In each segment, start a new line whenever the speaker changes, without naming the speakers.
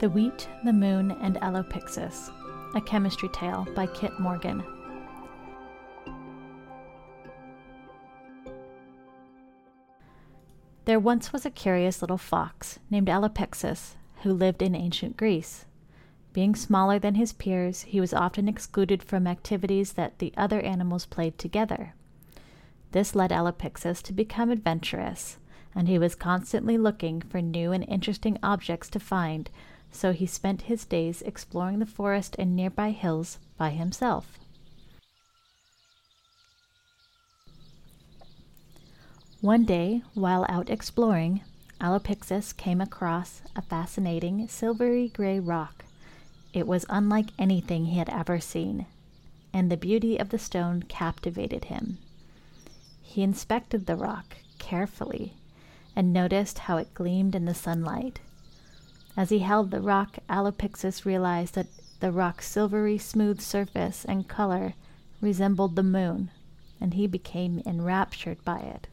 The Wheat, the Moon, and Alopexius, a chemistry tale by Kit Morgan. There once was a curious little fox named Alopexius who lived in ancient Greece. Being smaller than his peers, he was often excluded from activities that the other animals played together. This led Alopexius to become adventurous, and he was constantly looking for new and interesting objects to find, so he spent his days exploring the forest and nearby hills by himself. One day, while out exploring, Alopexius came across a fascinating silvery gray rock. It was unlike anything he had ever seen, and the beauty of the stone captivated him. He inspected the rock carefully and noticed how it gleamed in the sunlight. As he held the rock, Alopexius realized that the rock's silvery smooth surface and color resembled the moon, and he became enraptured by it.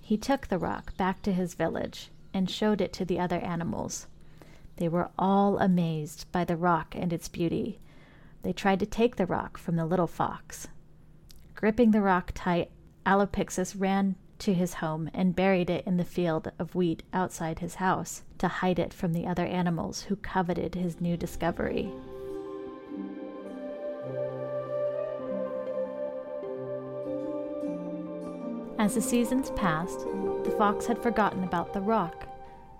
He took the rock back to his village and showed it to the other animals. They were all amazed by the rock and its beauty. They tried to take the rock from the little fox. Gripping the rock tight, Allopixis ran to his home and buried it in the field of wheat outside his house to hide it from the other animals who coveted his new discovery. As the seasons passed, the fox had forgotten about the rock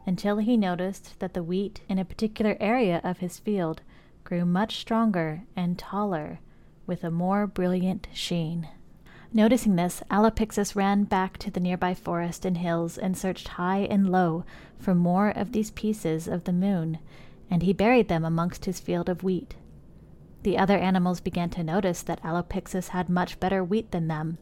until he noticed that the wheat in a particular area of his field grew much stronger and taller with a more brilliant sheen. Noticing this, Alopexius ran back to the nearby forest and hills and searched high and low for more of these pieces of the moon, and he buried them amongst his field of wheat. The other animals began to notice that Alopexius had much better wheat than them.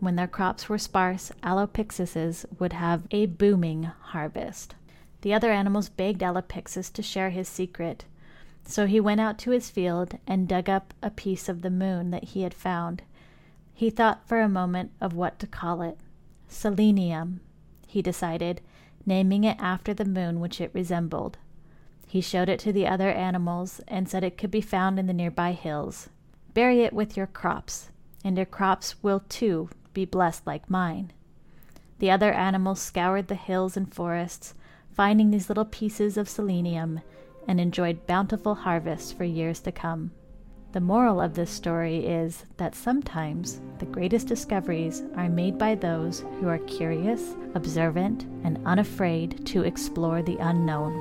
When their crops were sparse, Alopexius's would have a booming harvest. The other animals begged Alopexius to share his secret, so he went out to his field and dug up a piece of the moon that he had found he thought for a moment of what to call it. Selenium, he decided, naming it after the moon which it resembled. He showed it to the other animals and said it could be found in the nearby hills. Bury it with your crops, and your crops will too be blessed like mine. The other animals scoured the hills and forests, finding these little pieces of selenium, and enjoyed bountiful harvests for years to come. The moral of this story is that sometimes the greatest discoveries are made by those who are curious, observant, and unafraid to explore the unknown.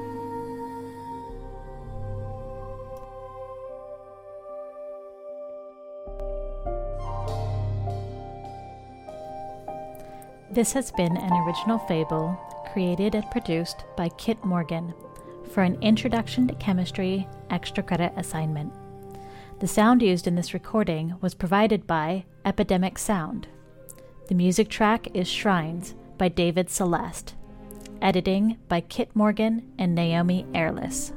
This has been an original fable created and produced by Kit Morgan for an Introduction to Chemistry extra credit assignment. The sound used in this recording was provided by Epidemic Sound. The music track is Shrines by David Celeste. Editing by Kit Morgan and Naomi Airless.